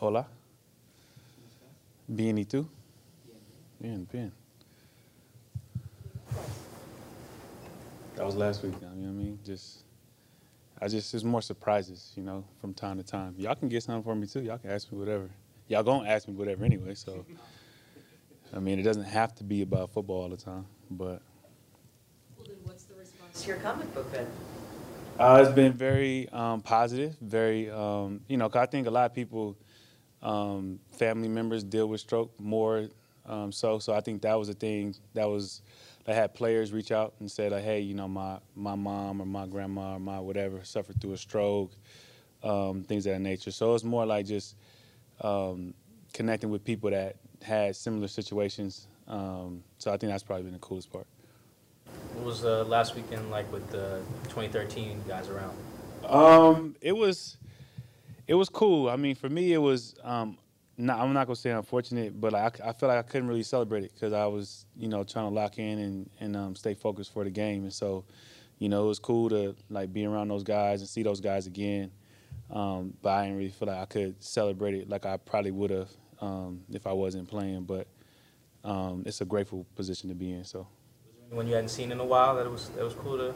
Hola. Bien, ¿y tú? Bien, bien. That was last week. You know what I mean? Just, I just, there's more surprises, you know, from time to time. Y'all can get something for me too. Y'all can ask me whatever. Y'all gonna ask me whatever anyway. So, I mean, it doesn't have to be about football all the time, but. Well, then what's the response to your comic book then? Uh, it's been very um, positive, very, um, you know, 'cause I think a lot of people, um, family members deal with stroke more um, so. So I think that was a thing that was, I had players reach out and say like, hey, you know, my, my mom or my grandma or my whatever suffered through a stroke, um, things of that nature. So it's more like just um, connecting with people that had similar situations. Um, so I think that's probably been the coolest part. What was uh, last weekend like with the 2013 guys around? Um, it was, it was cool. I mean, for me, it was. Um, not, I'm not gonna say unfortunate, but like, I, I feel like I couldn't really celebrate it because I was, you know, trying to lock in and and um, stay focused for the game. And so, you know, it was cool to like be around those guys and see those guys again. Um, but I didn't really feel like I could celebrate it like I probably would have um, if I wasn't playing. But um, it's a grateful position to be in. So Was there anyone you hadn't seen in a while that it was that was cool to?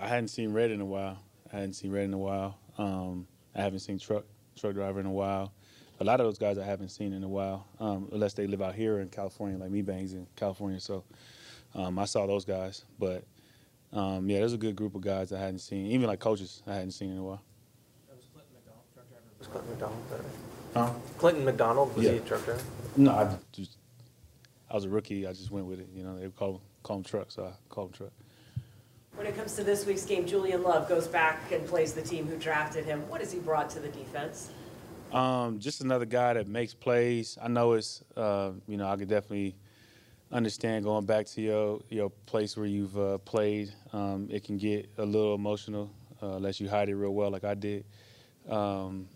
I hadn't seen Red in a while. I hadn't seen Red in a while. I haven't seen Truck Truck Driver in a while. A lot of those guys I haven't seen in a while, um, unless they live out here in California, like me, Bangs in California. So um, I saw those guys. But um, yeah, there's a good group of guys I hadn't seen, even like coaches I hadn't seen in a while. That was Clinton McDonald, truck driver. Was Clinton McDonald there? Huh? Clinton McDonald, was he a truck driver? No, I just I was a rookie. I just went with it. You know, they call call him Truck, so I called him Truck. When it comes to this week's game, Julian Love goes back and plays the team who drafted him. What has he brought to the defense? Um, just another guy that makes plays. I know it's, uh, you know, I could definitely understand going back to your your place where you've uh, played. Um, it can get a little emotional uh, unless you hide it real well, like I did. Um,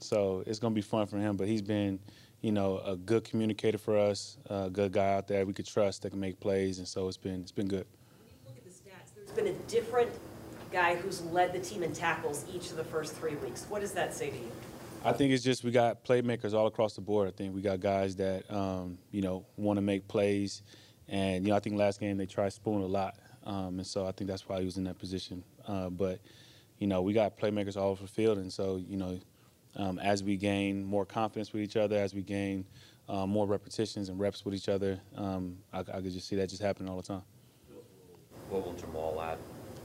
so it's gonna be fun for him. But he's been, you know, a good communicator for us, a good guy out there we could trust that can make plays, and so it's been it's been good. Look at the stats. There's been a different guy who's led the team in tackles each of the first three weeks. What does that say to you? I think it's just we got playmakers all across the board. I think we got guys that um, you know want to make plays, and you know I think last game they tried Spoon a lot, um, and so I think that's why he was in that position. Uh, but you know we got playmakers all over the field, and so you know um, as we gain more confidence with each other, as we gain uh, more repetitions and reps with each other, um, I, I could just see that just happening all the time. What will Jamal add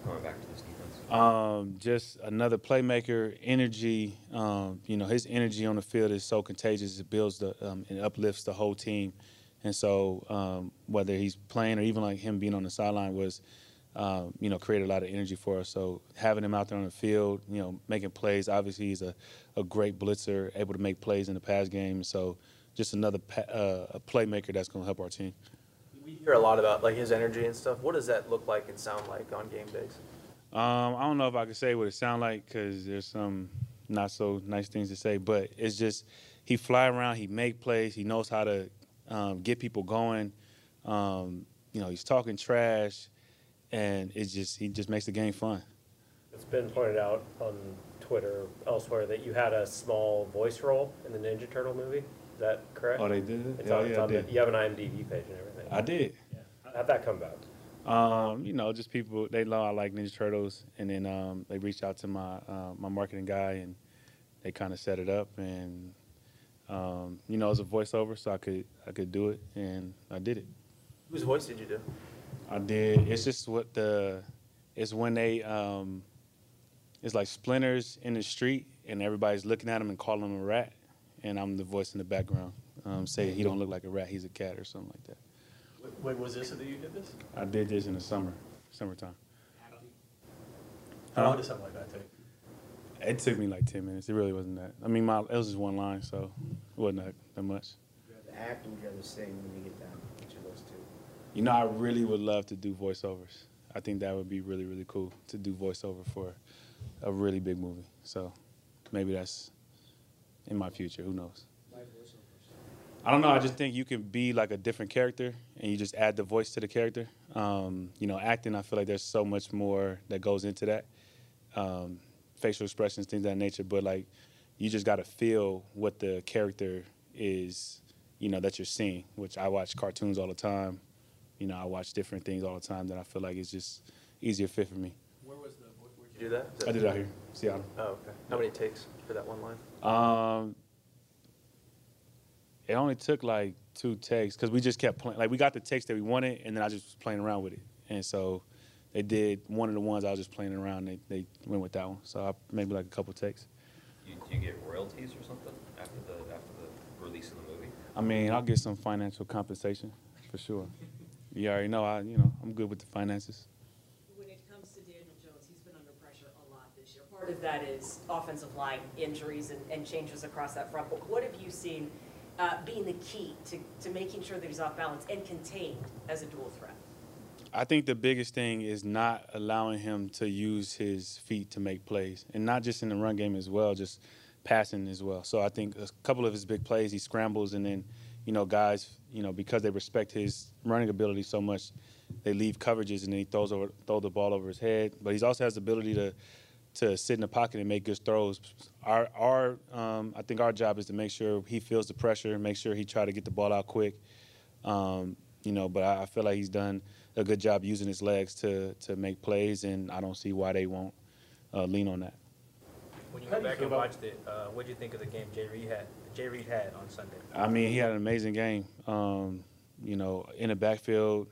going back to this defense? Um, just another playmaker, energy. Um, you know, his energy on the field is so contagious. It builds the um, uplifts the whole team. And so, um, whether he's playing or even like him being on the sideline was, um, you know, created a lot of energy for us. So having him out there on the field, you know, making plays. Obviously, he's a, a great blitzer, able to make plays in the pass game. So just another uh, a playmaker that's going to help our team. We hear a lot about like his energy and stuff. What does that look like and sound like on game days? Um, I don't know if I can say what it sound like because there's some not so nice things to say, but it's just he fly around, he make plays, he knows how to um, get people going. Um, you know, he's talking trash, and it's just he just makes the game fun. It's been pointed out on Twitter elsewhere that you had a small voice role in the Ninja Turtle movie. Is that correct? Oh, they did it? It's Yeah, on, it's yeah, I on the, you have an IMDb page and everything. I did. Yeah. How'd that come about? Um, you know, just people they know I like Ninja Turtles, and then um, they reached out to my uh, my marketing guy, and they kind of set it up, and um, you know, it was a voiceover, so I could I could do it, and I did it. Whose voice did you do? I did. It's just what the it's when they um, it's like Splinter's in the street, and everybody's looking at him and calling him a rat, and I'm the voice in the background, um, saying he don't look like a rat, he's a cat or something like that. Wait, was this that you did this? I did this in the summer, summertime. How Huh? long does something like that take? It took me like ten minutes. It really wasn't that. I mean, my it was just one line, so it wasn't that, that much. Would you rather act or would you rather sing when you get down? Which of those two? You know, I really would love to do voiceovers. I think that would be really, really cool to do voiceover for a really big movie. So maybe that's in my future. Who knows? I don't know. I just think you can be like a different character and you just add the voice to the character. Um, you know, acting, I feel like there's so much more that goes into that. Um, facial expressions, things of that nature. But like, you just got to feel what the character is, you know, that you're seeing. Which I watch cartoons all the time. You know, I watch different things all the time that I feel like it's just easier fit for me. Where was the, where- where'd Did you do that? Is I did it out here, Seattle. Oh, okay. How many takes for that one line? Um, it only took like two takes because we just kept playing. Like we got the takes that we wanted, and then I just was playing around with it. And so they did one of the ones I was just playing around. They they went with that one. So I maybe like a couple takes. You, do you get royalties or something after the, after the release of the movie? I mean, I'll get some financial compensation for sure. You already know I you know I'm good with the finances. When it comes to Daniel Jones, he's been under pressure a lot this year. Part of that is offensive line injuries and, and changes across that front. But what have you seen uh, being the key to, to making sure that he's off balance and contained as a dual threat? I think the biggest thing is not allowing him to use his feet to make plays, and not just in the run game as well, just passing as well. So I think a couple of his big plays, he scrambles, and then, you know, guys, you know, because they respect his running ability so much, they leave coverages, and then he throws over, throw the ball over his head. But he also has the ability to to sit in the pocket and make good throws. Our our um, I think our job is to make sure he feels the pressure, and make sure he try to get the ball out quick. Um, you know, but I, I feel like he's done a good job using his legs to to make plays, and I don't see why they won't uh, lean on that. When you go do back and watched it, uh, what'd you think of the game Jay Reed had, Jay Reed had on Sunday? I mean, he had an amazing game. Um, you know, in the backfield,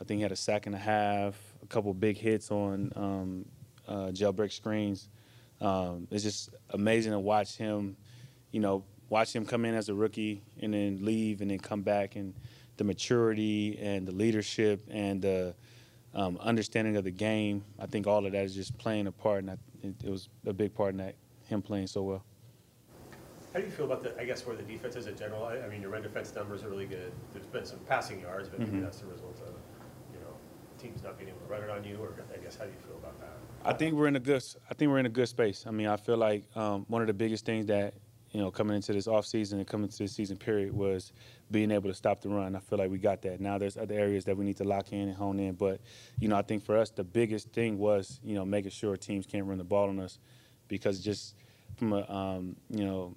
I think he had a sack and a half, a couple big hits on um, uh, jailbreak screens. Um, it's just amazing to watch him. You know, watch him come in as a rookie and then leave and then come back and the maturity and the leadership and the um, understanding of the game. I think all of that is just playing a part, and I, it, it was a big part in that him playing so well. How do you feel about the, I guess, where the defense is in general? I, I mean, your run defense numbers are really good. There's been some passing yards, but maybe Mhm. that's the result of, know, teams not being able to run it on you, or I guess, how do you feel about that? I think we're in a good. I think we're in a good space. I mean, I feel like um, one of the biggest things that you know coming into this off season and coming into this season period was being able to stop the run. I feel like we got that. Now there's other areas that we need to lock in and hone in, but you know, I think for us the biggest thing was you know making sure teams can't run the ball on us because just from a um, you know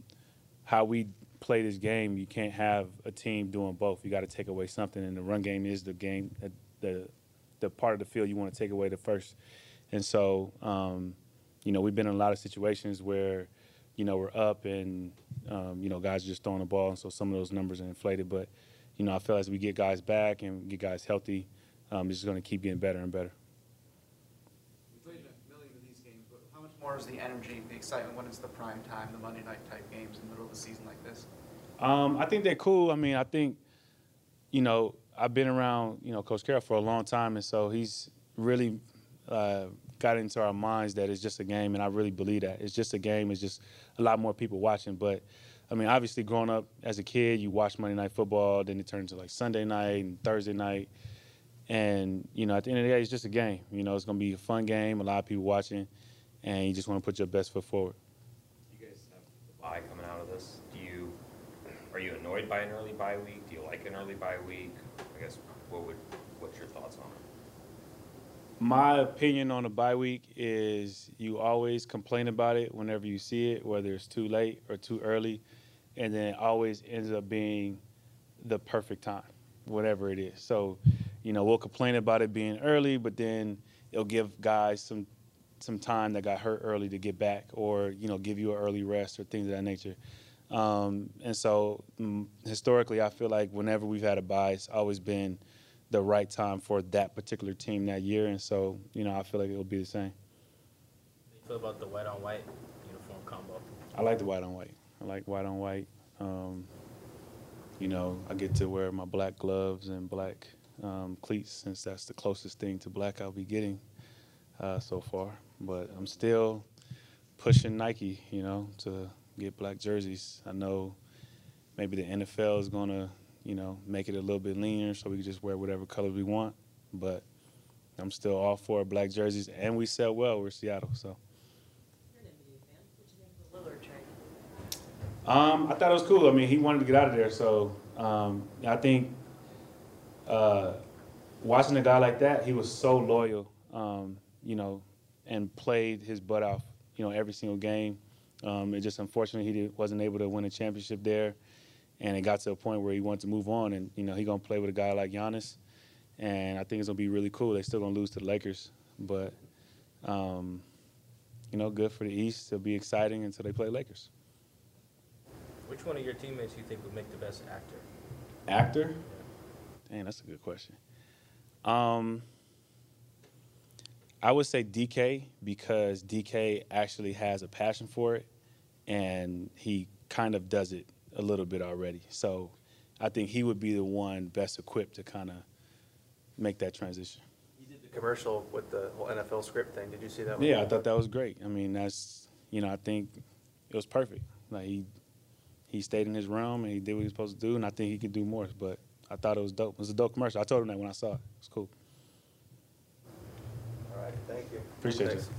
how we play this game, you can't have a team doing both. You got to take away something, and the run game is the game, uh, the the part of the field you want to take away the first. And so, um, you know, we've been in a lot of situations where, you know, we're up and, um, you know, guys are just throwing the ball, and so some of those numbers are inflated. But, you know, I feel as we get guys back and get guys healthy, um, it's just going to keep getting better and better. We played a million of these games, but how much more is the energy, the excitement when it's the prime time, the Monday night type games in the middle of the season like this? Um, I think they're cool. I mean, I think, you know, I've been around, you know, Coach Carroll for a long time, and so he's really uh, got into our minds that it's just a game, and I really believe that it's just a game. It's just a lot more people watching. But I mean, obviously, growing up as a kid, you watch Monday Night Football, then it turned to like Sunday night and Thursday night, and you know, at the end of the day, it's just a game. You know, it's gonna be a fun game, a lot of people watching, and you just want to put your best foot forward. You guys have the bye coming out of this. Do you, are you annoyed by an early bye week? Do you like an early bye week? I guess, what would, what's your thoughts on it? My opinion on a bye week is you always complain about it whenever you see it, whether it's too late or too early, and then it always ends up being the perfect time, whatever it is. So, you know, we'll complain about it being early, but then it'll give guys some some time that got hurt early to get back, or you know, give you an early rest or things of that nature. Um, and so, mm, historically, I feel like whenever we've had a bye, it's always been the right time for that particular team that year. And so, you know, I feel like it'll be the same. How do you feel about the white on white uniform combo? I like the white on white. I like white on white. Um, you know, I get to wear my black gloves and black um, cleats since that's the closest thing to black I'll be getting uh, so far. But I'm still pushing Nike, you know, to get black jerseys. I know maybe the NFL is going to, you know, make it a little bit leaner so we can just wear whatever color we want. But I'm still all for black jerseys, and we sell well. We're Seattle, so. Um, I thought it was cool. I mean, he wanted to get out of there, so um, I think uh, watching a guy like that, he was so loyal, um, you know, and played his butt off, you know, every single game. Um, it just unfortunately he did, wasn't able to win a championship there, and it got to a point where he wanted to move on. And you know, he gonna play with a guy like Giannis, and I think it's gonna be really cool. They still gonna lose to the Lakers, but um, you know, good for the East. It'll be exciting until they play Lakers. Which one of your teammates do you think would make the best actor? Actor? Dang, that's a good question. Um, I would say DK because DK actually has a passion for it, and he kind of does it a little bit already. So I think he would be the one best equipped to kind of make that transition. You did the commercial with the whole NFL script thing. Did you see that? one? Yeah, I thought that was great. I mean, that's you know, I think it was perfect. Like he he stayed in his realm and he did what he was supposed to do, and I think he could do more. But I thought it was dope. It was a dope commercial. I told him that when I saw it. It was cool. All right, thank you. Appreciate Thanks. you.